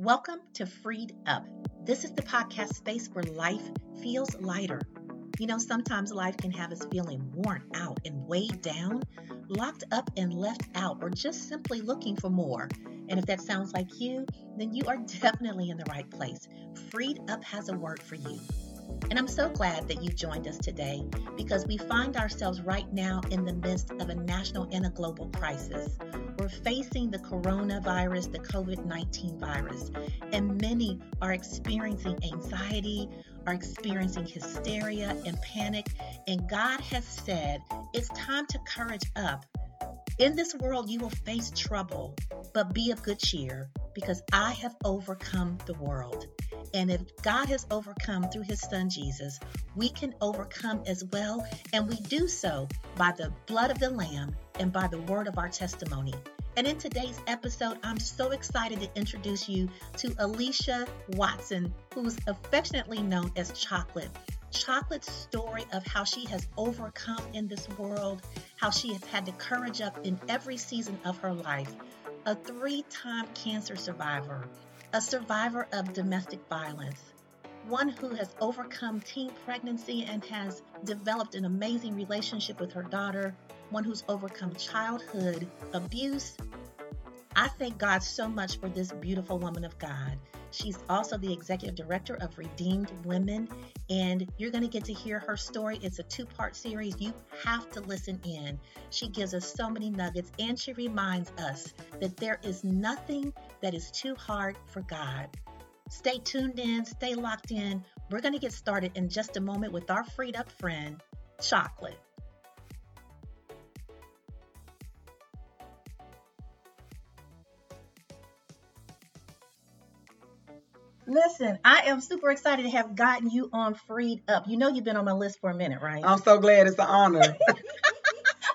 Welcome to Freed Up. This is the podcast space where life feels lighter. You know, sometimes life can have us feeling worn out and weighed down, locked up and left out, or just simply looking for more. And if that sounds like you, then you are definitely in the right place. Freed Up has a word for you. And I'm so glad that you've joined us today because we find ourselves right now in the midst of a national and a global crisis. We're facing the coronavirus, the COVID 19 virus, and many are experiencing anxiety, are experiencing hysteria and panic. And God has said it's time to courage up. In this world, you will face trouble, but be of good cheer because I have overcome the world. And if God has overcome through his son Jesus, we can overcome as well. And we do so by the blood of the Lamb and by the word of our testimony. And in today's episode, I'm so excited to introduce you to Alicia Watson, who's affectionately known as Chocolate. Chocolate's story of how she has overcome in this world, how she has had to courage up in every season of her life. A three time cancer survivor, a survivor of domestic violence, one who has overcome teen pregnancy and has developed an amazing relationship with her daughter, one who's overcome childhood abuse. I thank God so much for this beautiful woman of God. She's also the executive director of Redeemed Women, and you're going to get to hear her story. It's a two part series. You have to listen in. She gives us so many nuggets, and she reminds us that there is nothing that is too hard for God. Stay tuned in, stay locked in. We're going to get started in just a moment with our freed up friend, Chocolate. Listen, I am super excited to have gotten you on Freed Up. You know you've been on my list for a minute, right? I'm so glad it's an honor.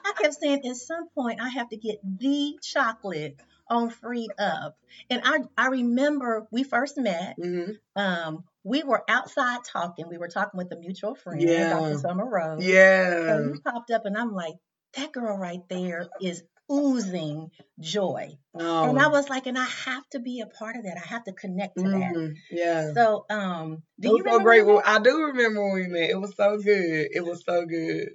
I kept saying at some point I have to get the chocolate on Freed Up. And I I remember we first met. hmm Um, we were outside talking. We were talking with a mutual friend, Yeah. Dr. Summer Rose. Yeah. And you popped up and I'm like, that girl right there is oozing joy. Oh. And I was like, and I have to be a part of that. I have to connect to that. Mhm, Yeah. So, um, do it you was so great. when- I do remember when we met. It was so good. It was so good.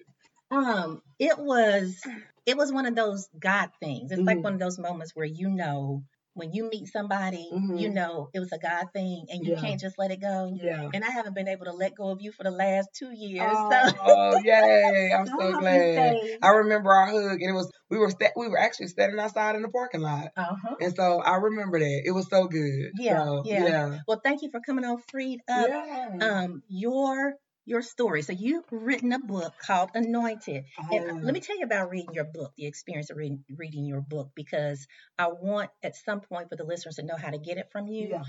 Um, it was it was one of those God things. It's like Mhm. one of those moments where you know when you meet somebody, you Mhm. know it was a God thing, and you Yeah. can't just let it go. Yeah. And I haven't been able to let go of you for the last two years. Oh, yay. I'm so, so glad. I remember our hug, and it was we were sta- we were actually standing outside in the parking lot, uh huh. and so I remember that it was so good. Yeah, So, yeah. yeah, Well, thank you for coming on Freed Up. yeah. Um, your your story. So you've written a book called Anointed. And Oh, let me tell you about reading your book, the experience of reading, reading your book, because I want at some point for the listeners to know how to get it from you. yeah,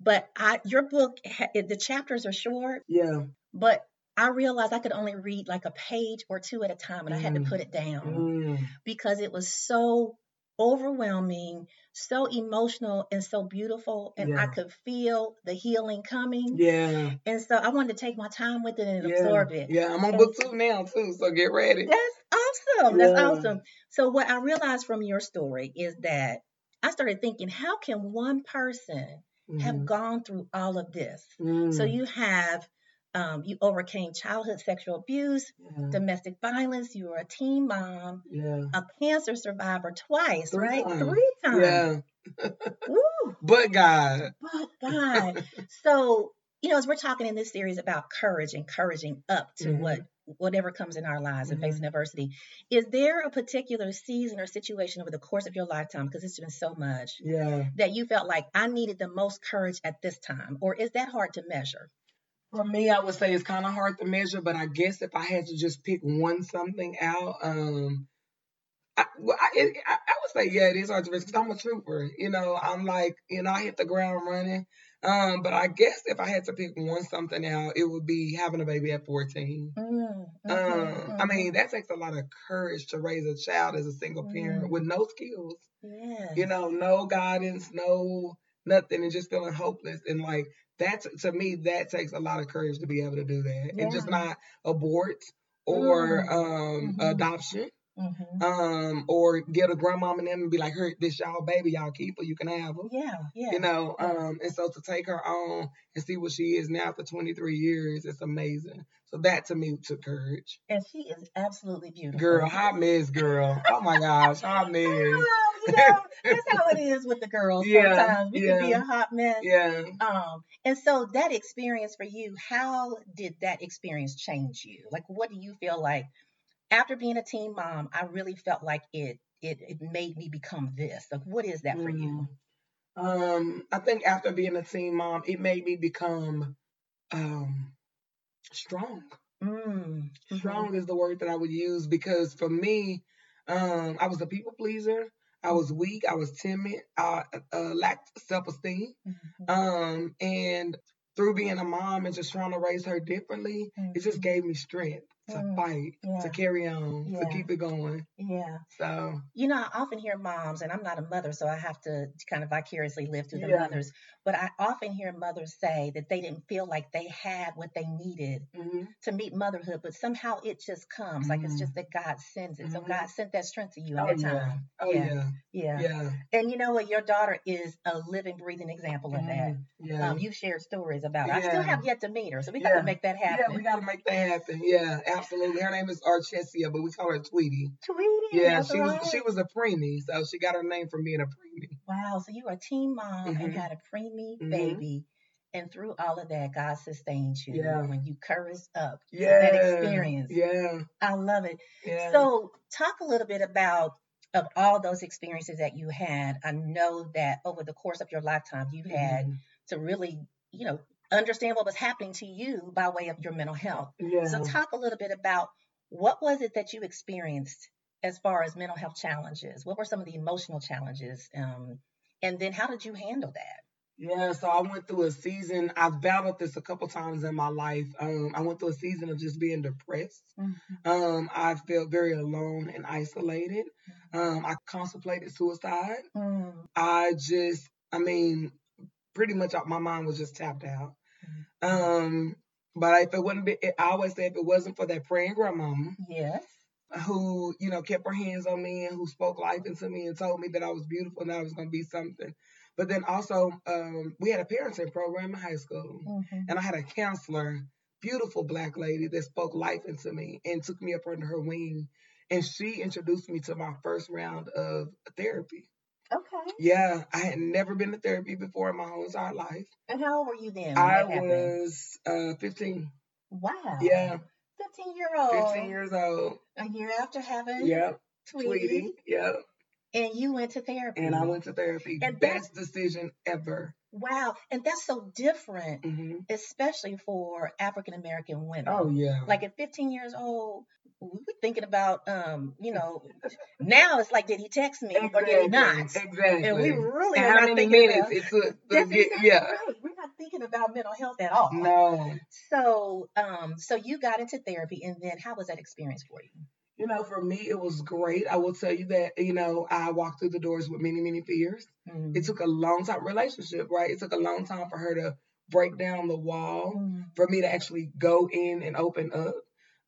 But I, your book, the chapters are short, yeah. but I realized I could only read like a page or two at a time, and I had to Mm. put it down Mm. because it was so overwhelming, so emotional, and so beautiful, and I could feel the healing coming. Yeah, And so I wanted to take my time with it and yeah, absorb it. yeah. I'm on And- book two now too, so get ready. That's awesome. That's awesome. So what I realized from your story is that I started thinking, how can one person have Mhm. gone through all of this? So Mm. you have um, you overcame childhood sexual abuse, Yeah. domestic violence. You were a teen mom, Yeah. a cancer survivor twice, Three right? times. Three times. Yeah. Woo, But God. but God. so you know, as we're talking in this series about courage, encouraging up to Mhm. what whatever comes in our lives and facing Mhm. adversity, is there a particular season or situation over the course of your lifetime, because it's been so much, Yeah. that you felt like I needed the most courage at this time, or is that hard to measure? For me, I would say it's kind of hard to measure, but I guess if I had to just pick one something out, um, I, well, I, it, I, I would say yeah, it is hard to measure because I'm a trooper. You know, I'm like, you know, I hit the ground running. Um, but I guess if I had to pick one something out, it would be having a baby at 14. Mm, Um, mhm, I mean, that takes a lot of courage to raise a child as a single parent Mm. with no skills. yeah. you know, no guidance, no nothing, and just feeling hopeless. And like that's to me, that takes a lot of courage to be able to do that, and just not abort or Mm. um Mhm. adoption. Mhm. um, or get a grandmom and them and be like, "Her, this y'all baby, y'all keep her, you can have her." Yeah, yeah. You know, um, and so to take her on and see what she is now for 23 years, it's amazing. So that to me took courage. and she is absolutely beautiful. Girl, hot mess, girl. Oh my gosh, hot mess. Oh, you know, that's how it is with the girls. Yeah, Sometimes we can be a hot mess. Yeah. Um, and so that experience for you, how did that experience change you? Like, what do you feel like after being a teen mom? I really felt like it it it made me become this. Like, what is that for you? Mm. Um, I think after being a teen mom, it made me become um strong. Mm. mhm. Strong is the word that I would use because for me, um, I was a people pleaser. I was weak. I was timid. I uh, lacked self esteem. Mhm. Um, and through being a mom and just trying to raise her differently, it just Mhm. gave me strength to Mm, fight, yeah. to carry on, Yeah. to keep it going. Yeah. So You know, I often hear moms, and I'm not a mother, so I have to kind of vicariously live through the Yeah. mothers, but I often hear mothers say that they didn't feel like they had what they needed mhm, to meet motherhood, but somehow it just comes. Like it's Mhm. just that God sends it. So Mhm. God sent that strength to you oh at that yeah, time. oh Yeah. yeah, Yeah. yeah, And you know what? Your daughter is a living, breathing example of that. mhm, yeah. Um, you've shared stories about. I still have yet to meet her, so we got Yeah. to make that happen. Yeah, we gotta make that happen. Yeah, absolutely. Her name is Archesia, but we call her Tweety. Tweety. Yeah, she was she was a preemie, so she got her name from being a preemie. Wow. So you were a teen mom and Mhm. had a preemie Mhm. baby. And through all of that, God sustained you Yeah. when you couraged up Yeah, that experience. Yeah, I love it. yeah. So, talk a little bit about of all those experiences that you had. I know that over the course of your lifetime, you had Mhm. to really, you know, understand what was happening to you by way of your mental health. yeah. So, talk a little bit about what was it that you experienced as far as mental health challenges? What were some of the emotional challenges? Um, and then, how did you handle that? Yeah, so I went through a season. I've battled this a couple times in my life. Um, I went through a season of just being depressed. Um, I felt very alone and isolated. Um, I contemplated suicide. Mm, I just, I mean, pretty much my mind was just tapped out. Um, but if it wouldn't be, I always say if it wasn't for that praying grandmama Yes. who, you know, kept her hands on me and who spoke life into me and told me that I was beautiful and that I was going to be something. But then also, um, we had a parenting program in high school, Mhm. and I had a counselor, beautiful black lady that spoke life into me and took me up under her wing. And she introduced me to my first round of therapy. Okay. Yeah, I had never been to therapy before in my whole entire life. And how old were you then? I was uh, 15. Wow. Yeah, 15 year old. 15 years old. A year after having Yep, Tweety. Tweety. Yep. And you went to therapy. And I went to therapy. And Best decision ever. Wow. And that's so different, hmm especially for African American women. Oh, yeah. Like at 15 years old, we were thinking about, um, you know, now it's like, did he text me or did he not? Exactly. And we really And are how not many thinking minutes about, it took to get, exactly yeah. right. We're not thinking about mental health at all. No. So, um, so you got into therapy, and then how was that experience for you? You know, for me, it was great. I will tell you that, you know, I walked through the doors with many, many fears. Mm. It took a long time, relationship, right? It took a long time for her to break down the wall, Mm. for me to actually go in and open up.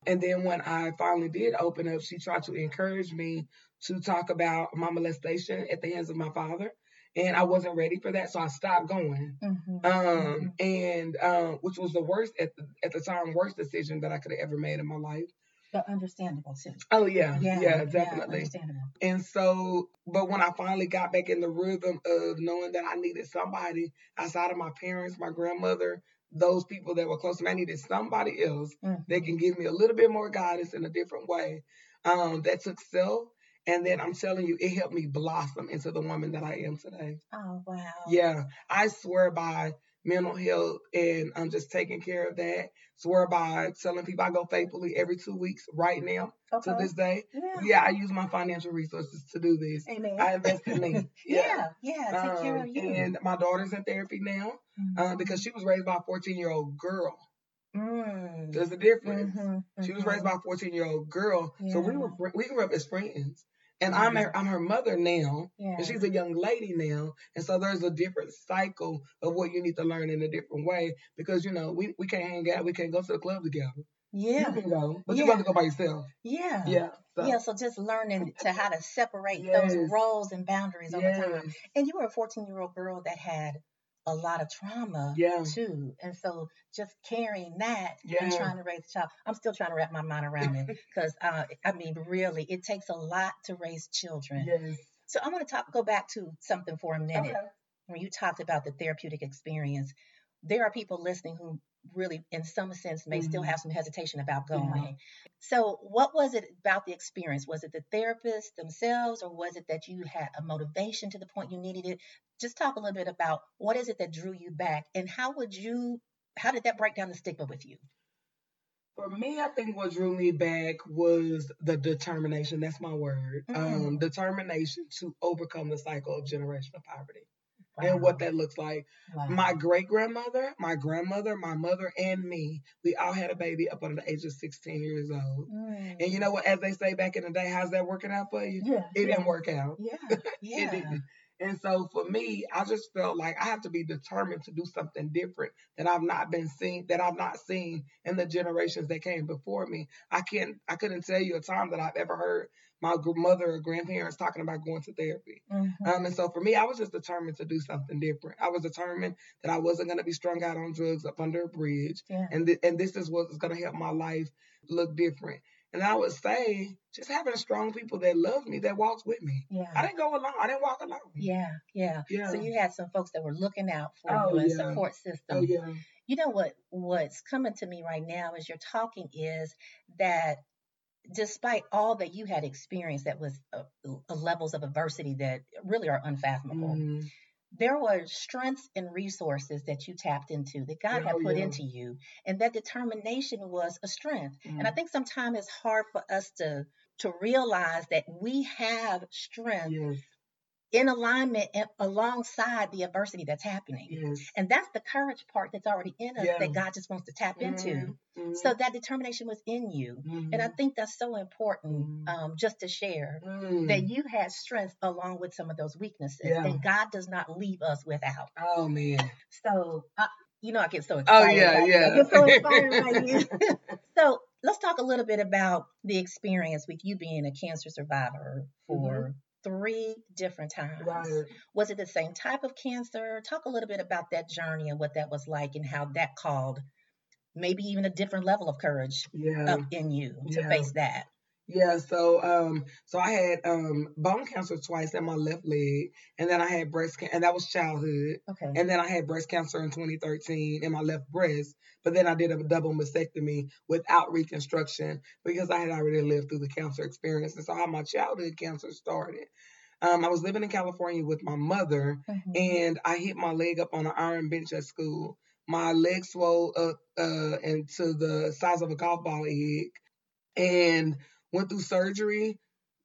And then when I finally did open up, she tried to encourage me to talk about my molestation at the hands of my father. And I wasn't ready for that, so I stopped going. Mhm. Um, and um, which was the worst at the at the time, worst decision that I could have ever made in my life. But understandable too. Oh yeah, Yeah, yeah, definitely. understandable. And so, but when I finally got back in the rhythm of knowing that I needed somebody outside of my parents, my grandmother, those people that were close to me, I needed somebody else Mhm. that can give me a little bit more guidance in a different way. Um, that took self. And then I'm telling you, it helped me blossom into the woman that I am today. Oh wow. Yeah, I swear by mental health and I'm just taking care of that. Swear by telling people I go faithfully every two weeks right now Okay. to this day. yeah. Yeah, I use my financial resources to do this. Amen. I invest in me. yeah. Yeah. Take care Um, of you. and my daughter's in therapy now Mhm. uh, because she was raised by a 14 year old girl. Mm. There's a difference. Mhm, She was mhm. raised by a 14 year old girl, so we were we grew up as friends. And I'm her, I'm her mother now, Yeah. and she's a young lady now, and so there's a different cycle of what you need to learn in a different way because you know we, we can't hang out, we can't go to the club together. Yeah. You can go, but Yeah. you got to go by yourself. Yeah. Yeah. So, Yeah, so just learning to how to separate Yes. those roles and boundaries over time. And you were a 14 year old girl that had a lot of trauma Yeah. too. And so just carrying that yeah. and trying to raise a child, I'm still trying to wrap my mind around it because, uh, I mean, really, it takes a lot to raise children. Yes. So I want to talk, go back to something for a minute Okay. when you talked about the therapeutic experience. There are people listening who really, in some sense, may still Mhm. have some hesitation about Yeah. going. So, what was it about the experience? Was it the therapists themselves, or was it that you had a motivation to the point you needed it? Just talk a little bit about what is it that drew you back, and how would you, how did that break down the stigma with you? For me, I think what drew me back was the determination. That's my word. Mm. Um, determination to overcome the cycle of generational poverty and what that looks like. Wow. My great grandmother, my grandmother, my mother, and me, we all had a baby up under the age of 16 years old. Mm. And you know what? As they say back in the day, how's that working out for you? yeah, It didn't work out. yeah, It yeah, didn't. And so for me, I just felt like I have to be determined to do something different that I've not been seen, that I've not seen in the generations that came before me. I can't, I couldn't tell you a time that I've ever heard my mother or grandparents talking about going to therapy. Mhm. Um, and so for me, I was just determined to do something different. I was determined that I wasn't going to be strung out on drugs up under a bridge, yeah. and th- and this is what's going to help my life look different. And I would say, just having strong people that love me, that walks with me. Yeah. I didn't go alone. I didn't walk alone. Yeah, yeah. Yeah. So you had some folks that were looking out for Oh, you and yeah. support system. Oh yeah. You know what what's coming to me right now as you're talking is that despite all that you had experienced that was uh, uh, levels of adversity that really are unfathomable, Mhm. there were strengths and resources that you tapped into that God had Oh, put yeah. into you, and that determination was a strength. And I Mhm. think sometimes it's hard for us to to realize that we have strength Yes. In alignment and alongside the adversity that's happening. Yes. And that's the courage part that's already in us Yeah. that God just wants to tap into. Mhm. So that determination was in you. And I Mhm. think that's so important Mhm. um, just to share Mm. that you had strength along with some of those weaknesses. Yeah. And God does not leave us without. Oh man. So, I, you know, I get so excited. Oh yeah, by you. yeah. I get so inspired by you. so let's talk a little bit about the experience with you being a cancer survivor for three different times. right. Was it the same type of cancer? Talk a little bit about that journey and what that was like and how that called maybe even a different level of courage Yeah. up in you to Yeah. face that. Yeah, so um, so I had um bone cancer twice in my left leg, and then I had breast cancer, and that was childhood, Okay. and then I had breast cancer in 2013 in my left breast, but then I did a double mastectomy without reconstruction because I had already lived through the cancer experience, and so how my childhood cancer started. Um, I was living in California with my mother, Mhm. and I hit my leg up on an iron bench at school. My leg swelled up uh, into the size of a golf ball egg, and went through surgery.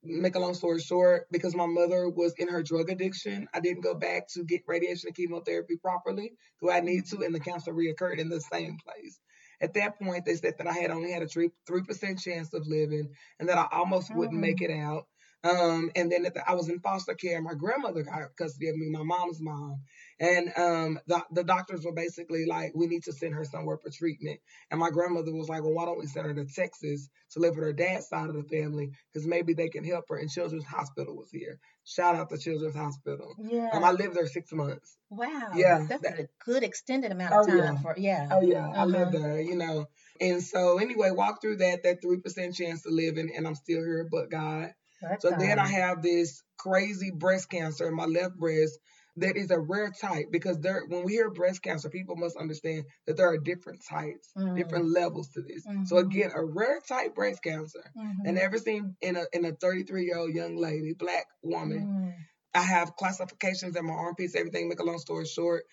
Make a long story short, because my mother was in her drug addiction, I didn't go back to get radiation and chemotherapy properly way I need to, and the cancer reoccurred in the same place. At that point, they said that I had only had a three three percent chance of living, and that I almost wouldn't oh. make it out. Um, and then at the, I was in foster care. My grandmother got custody of me, my mom's mom, and um, the, the doctors were basically like, "We need to send her somewhere for treatment." And my grandmother was like, "Well, why don't we send her to Texas to live with her dad's side of the family because maybe they can help her." And Children's Hospital was here. Shout out to Children's Hospital. Yeah. Um, I lived there six months. wow. yeah, That's that- a good extended amount Oh, of time yeah. for yeah. Oh yeah, I lived Uh-huh. there, you know. And so anyway, walk through that that three percent chance to living, and I'm still here, but God. That's So then I have this crazy breast cancer in my left breast that is a rare type because there when we hear breast cancer, people must understand that there are different types, Mm. different levels to this. So Mhm. again, a rare type breast cancer. mhm. And ever seen in a in a 33 year old young lady, black woman. Mm. I have calcifications in my armpits, everything. Make a long story short,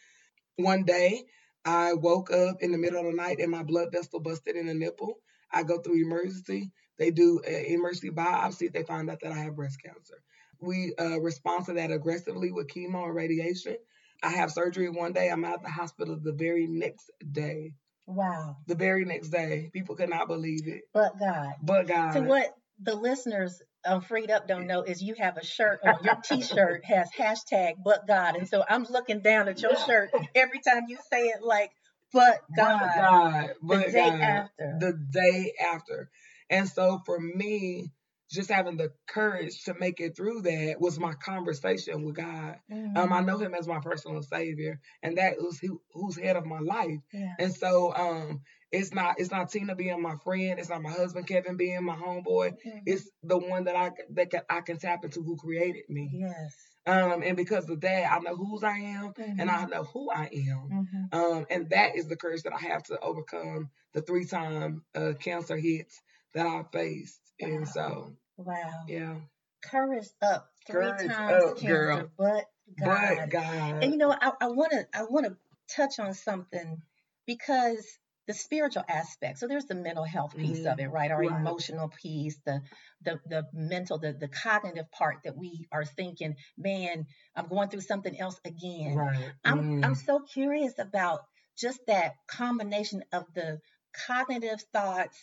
one day I woke up in the middle of the night and my blood vessel busted in the nipple. I go through emergency. They do an emergency biopsy. If they find out that I have breast cancer. We uh, respond to that aggressively with chemo and radiation. I have surgery one day. I'm out of the hospital the very next day. Wow. The very next day. People could not believe it. But God. But God. So what the listeners on Freed Up don't know is you have a shirt on your T-shirt has hashtag But God, and so I'm looking down at your shirt every time you say it. Like, but God. But God. God. But the day God. after. The day after. And so for me, just having the courage to make it through that was my conversation with God. Um, I know Mm, Him as my personal Savior, and that is who, who's head of my life. Yeah. And so, um, it's not it's not Tina being my friend, it's not my husband Kevin being my homeboy. Mhm. It's the one that I that can, I can tap into who created me. Yes. Um, and because of that, I know whose I am, and I Mhm. know who I am. Mhm. Um, and that is the courage that I have to overcome the three time uh, cancer hits that I faced. And so, Wow. yeah, Courage up three Courage times up, cancer, girl. but God. but God, And you know, I want to I want to touch on something because the spiritual aspect. So there's the mental health piece of Mhm. it, right? Our Right. emotional piece, the the the mental, the the cognitive part that we are thinking, man, I'm going through something else again. right? I'm I'm Mm. so curious about just that combination of the cognitive thoughts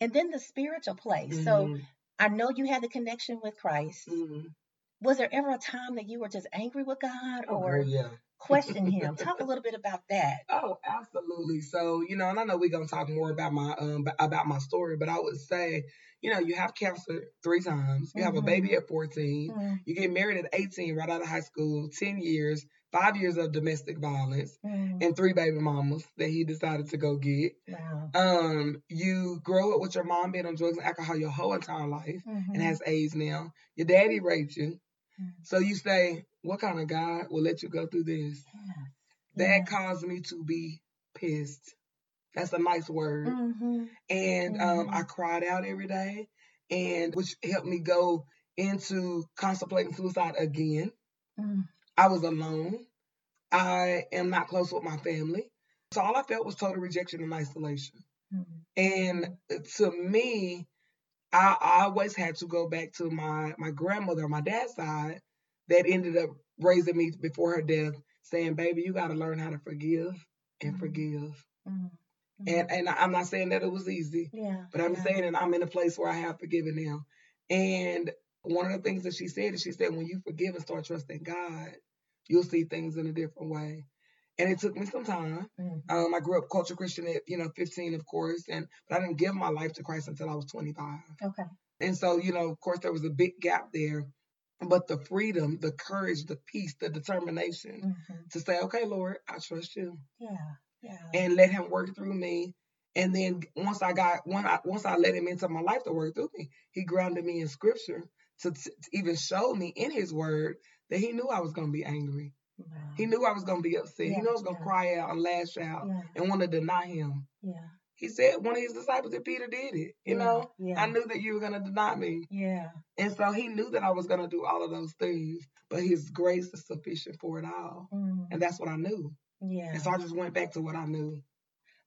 and then the spiritual place. So Mhm. I know you had the connection with Christ. Mhm. Was there ever a time that you were just angry with God Oh, or girl, yeah. question him? Talk a little bit about that. Oh, absolutely. So, you know, and I know we're gonna talk more about my um about my story, but I would say, you know, you have cancer three times, you have a baby at 14, Mm, you get married at 18, right out of high school, 10 years, five years of domestic violence, mm, and three baby mamas that he decided to go get. wow. Um, you grow up with your mom being on drugs and alcohol your whole entire life Mhm, and has AIDS now. Your daddy raped you. Mm. So you say, what kind of God will let you go through this? yeah, That yeah. caused me to be pissed. That's a nice word. Mhm, And um, Mhm. I cried out every day, and which helped me go into contemplating suicide again. mm, I was alone. I am not close with my family. So all I felt was total rejection and isolation. mm, And to me, I always had to go back to my my grandmother on my dad's side that ended up raising me before her death, saying, "Baby, you got to learn how to forgive and Mhm. forgive." mm, And and I'm not saying that it was easy, yeah, but I'm yeah. saying that I'm in a place where I have forgiven them. And one of the things that she said is she said, when you forgive and start trusting God, you'll see things in a different way. And it took me some time. Mhm, Um, I grew up culture Christian at you know 15, of course, and but I didn't give my life to Christ until I was 25. Okay. And so you know, of course, there was a big gap there. But the freedom, the courage, the peace, the determination mhm, to say, okay, Lord, I trust you Yeah, yeah. and let him work through me. And then once I got I once I let him into my life to work through me, he grounded me in scripture to, to even show me in his word that he knew I was gonna be angry. Wow. He knew I was gonna be upset. Yeah, he knew I was gonna yeah. cry out and lash out and want to deny him. yeah, He said one of his disciples that Peter did it. You know, yeah, I knew that you were gonna deny me. yeah. And so he knew that I was gonna do all of those things, but his grace is sufficient for it all. Mm, And that's what I knew. yeah. And so I just went back to what I knew.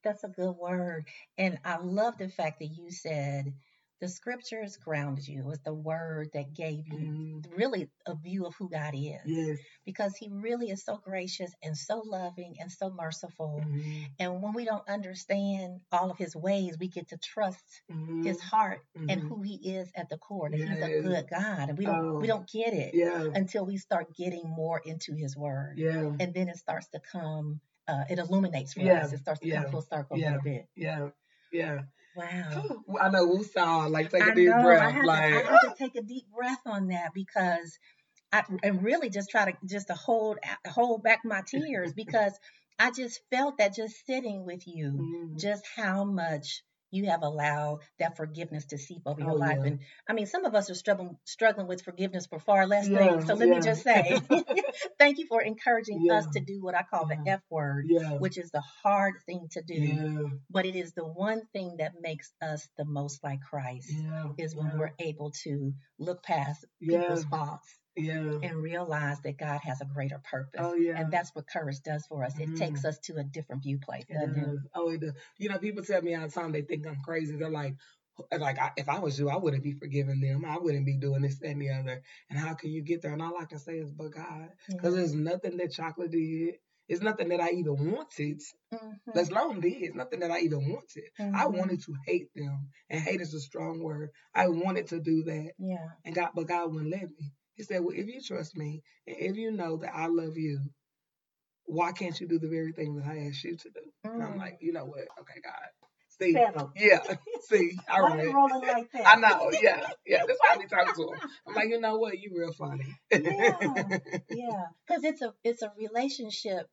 That's a good word. And I love the fact that you said the scriptures grounded you. It was the word that gave you Mhm. really a view of who God is. Yes. Because he really is so gracious and so loving and so merciful. Mhm. And when we don't understand all of his ways, we get to trust Mhm. his heart and Mhm. who he is at the core. That he's a good God. And we don't we Oh. don't get it Yeah. until we start getting more into his word. Yeah. And then it starts to come uh, it illuminates for Yeah, us. It starts to yeah, come full circle a little bit. Yeah. Yeah. Wow. I know we saw like take a I deep know. I breath. had, Like to, I had to take a deep breath on that because I and really just try to just to hold hold back my tears because I just felt that just sitting with you, Mhm. just how much you have allowed that forgiveness to seep over your Oh, life. yeah. And I mean, some of us are struggling struggling with forgiveness for far less Yeah, things. So let yeah. me just say, thank you for encouraging us to do what I call the F word, which is the hard thing to do. But it is the one thing that makes us the most like Christ is when we're able to look past people's faults Yeah. and realize that God has a greater purpose. Oh yeah. And that's what courage does for us. It takes us to a different viewpoint, It doesn't it? does. Oh, it does. You know, people tell me all the time they think I'm crazy. They're like, like I, if I was you, I wouldn't be forgiving them. I wouldn't be doing this that, and the other. And how can you get there? And all I can say is, but God, because Yeah. there's nothing that chocolate did. It's nothing that I even wanted. Mhm. That's long did. It's nothing that I even wanted. I Mhm. wanted to hate them, and hate is a strong word. I wanted to do that, Yeah. and God, but God wouldn't let me. He said, "Well, if you trust me, and if you know that I love you, why can't you do the very thing that I asked you to do? And I'm Mm. like, you know what? Okay, God. See, Settle. yeah, see, I Why read. rolling like that? I know, yeah, yeah. That's why I be talking to him. I'm like, you know what? You real funny. Yeah. yeah because it's a it's a relationship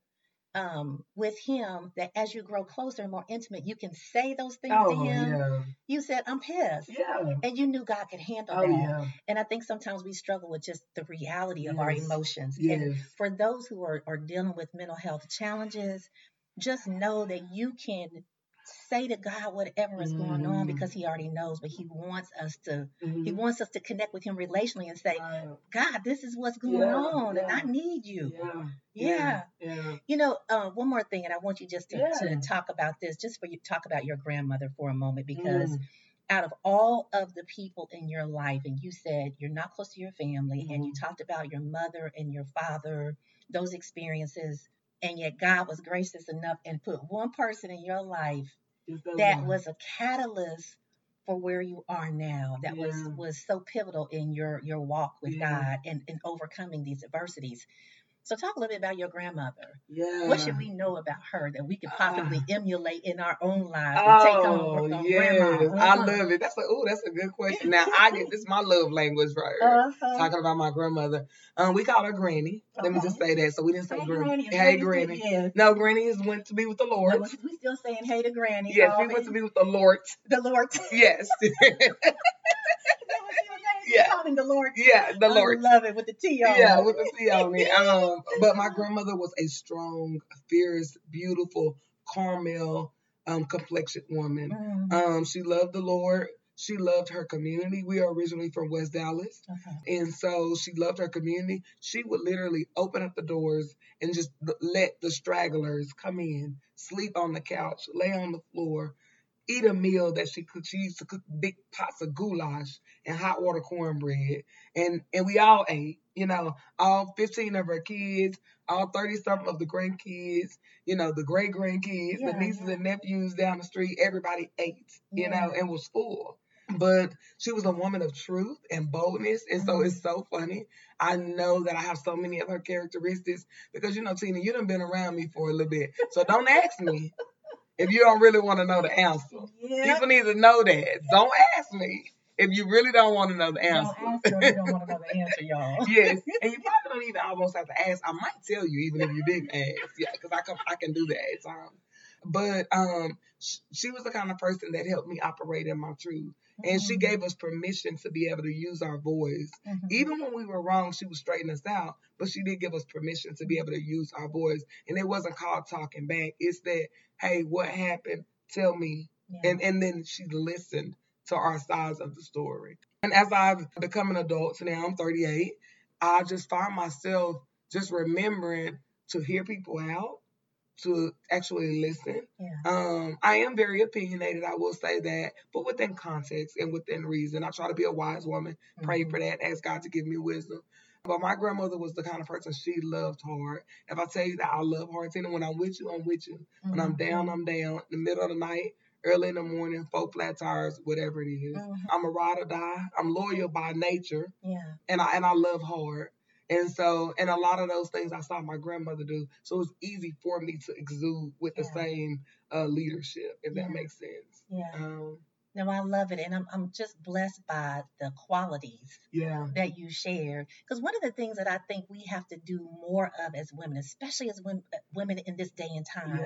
um with him that as you grow closer and more intimate you can say those things to oh him. yeah, you said i'm pissed. Yeah. and you knew god could handle Oh that. yeah, and i think sometimes we struggle with just the reality of our emotions. Yes. and for those who are, are dealing with mental health challenges just know that you can say to god whatever is going on Mhm. because he already knows but he wants us to he Mhm. wants us to connect with him relationally and say Right. god this is what's going Yeah, on and i need you Yeah, yeah. yeah. You know, uh, one more thing, and I want you just to, to talk about this, just for you talk about your grandmother for a moment, because Mm. out of all of the people in your life, and you said you're not close to your family, and you Mhm. talked about your mother and your father, those experiences, and yet God was gracious enough and put one person in your life that one. was a catalyst for where you are now that was Yeah. was so pivotal in your your walk with Yeah. God and, and overcoming these adversities. So talk a little bit about your grandmother. yeah. What should we know about her that we could possibly Ah. emulate in our own lives and take on, Oh on yes, grandma? I Uh-huh. love it. That's a oh, that's a good question. Now I get this is my love language right here. Uh-huh. Talking about my grandmother. Um, we call her Granny. Let me just say that. So we didn't say Hey, Granny. Granny. Hey Granny. No, Granny is went to be with the Lord. No, we still saying hey to Granny. yes, we went to be with the Lord. the Lord. Yes. yeah. Calling the Lord. yeah, the Lord. I love it with the T on. Yeah, with the T on it. Um, but my grandmother was a strong, fierce, beautiful, caramel um complexion woman. Mm, Um, she loved the Lord. She loved her community. We are originally from West Dallas. okay. And so she loved her community. She would literally open up the doors and just let the stragglers come in, sleep on the couch, lay on the floor, eat a meal that she cooked. She used to cook big pots of goulash and hot water cornbread. And and we all ate, you know, all 15 of her kids, all 30 something of the grandkids, you know, the great grandkids, Yeah, the nieces yeah. and nephews down the street, everybody ate, you know, and was full but she was a woman of truth and boldness and so Mhm. it's so funny i know that i have so many of her characteristics because you know tina you done been around me for a little bit so don't ask me if you don't really want to know the answer Yeah. people need to know that don't ask me if you really don't want to know the answer. Don't ask you don't want to know the answer, y'all. yes and you probably don't even almost have to ask i might tell you even if you didn't ask yeah because i can i can do that at times but um sh- she was the kind of person that helped me operate in my truth and she Mhm. gave us permission to be able to use our voice. Mhm. Even when we were wrong, she would straighten us out, but she did give us permission to be able to use our voice. And it wasn't called talking back. It's that, hey, what happened? Tell me. Yeah. And and then she listened to our sides of the story. And as I've become an adult, so now I'm 38, I just find myself just remembering to hear people out, to actually listen, yeah. um, I am very opinionated, I will say that, but within context and within reason. I try to be a wise woman, pray Mhm. for that, ask God to give me wisdom. But my grandmother was the kind of person she loved hard. If I tell you that I love hard, Tina, when I'm with you, I'm with you. When I'm down, Mhm. I'm down. In the middle of the night, early in the morning, four flat tires, whatever it is. Mhm. I'm a ride or die. I'm loyal by nature Yeah. and I and I love hard. And so, and a lot of those things I saw my grandmother do. So it's easy for me to exude with the same uh, leadership, if Yeah. that makes sense. Yeah. Um, No, I love it, and I'm I'm just blessed by the qualities yeah. that you shared. Because one of the things that I think we have to do more of as women, especially as women, women in this day and time,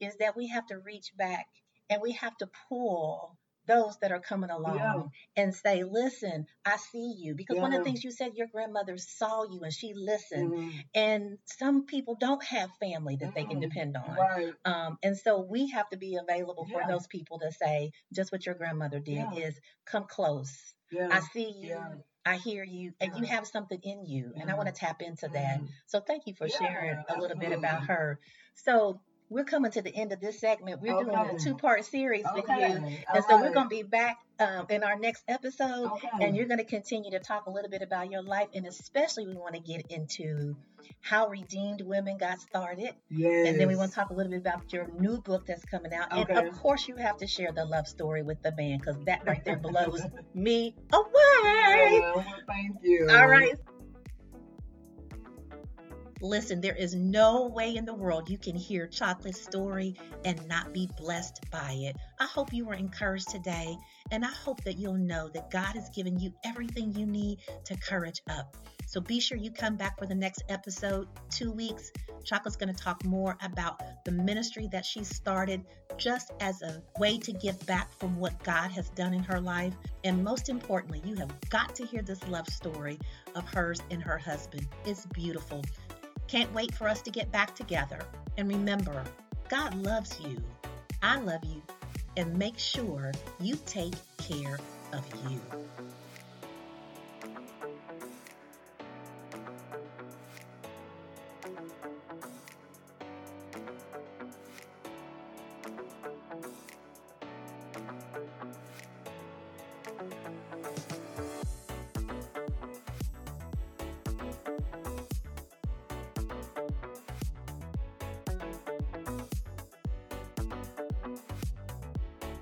Yeah. is that we have to reach back and we have to pull those that are coming along Yeah. and say, "Listen, I see you." Because one of the things you said, your grandmother saw you and she listened. Mhm. And some people don't have family that they can Mhm. depend on. Right. Um, and so we have to be available for those people to say just what your grandmother did Yeah. is come close. Yeah. I see you. Yeah. I hear you, and you have something in you, and I want to tap into that. Mhm. So thank you for Yeah, sharing a little bit about her. So we're coming to the end of this segment. We're doing a two-part series with you, Okay. and so we're going to be back um, in our next episode, Okay. and you're going to continue to talk a little bit about your life, and especially we want to get into how redeemed women got started. Yes. And then we want to talk a little bit about your new book that's coming out. And Okay. of course, you have to share the love story with the band because that right there blows me away. Well, thank you. All right. Listen, there is no way in the world you can hear Chocolate's story and not be blessed by it. I hope you were encouraged today, and I hope that you'll know that God has given you everything you need to courage up. So be sure you come back for the next episode, two weeks. Chocolate's going to talk more about the ministry that she started just as a way to give back from what God has done in her life. And most importantly, you have got to hear this love story of hers and her husband. It's beautiful. Can't wait for us to get back together. And remember, God loves you. I love you. And make sure you take care of you.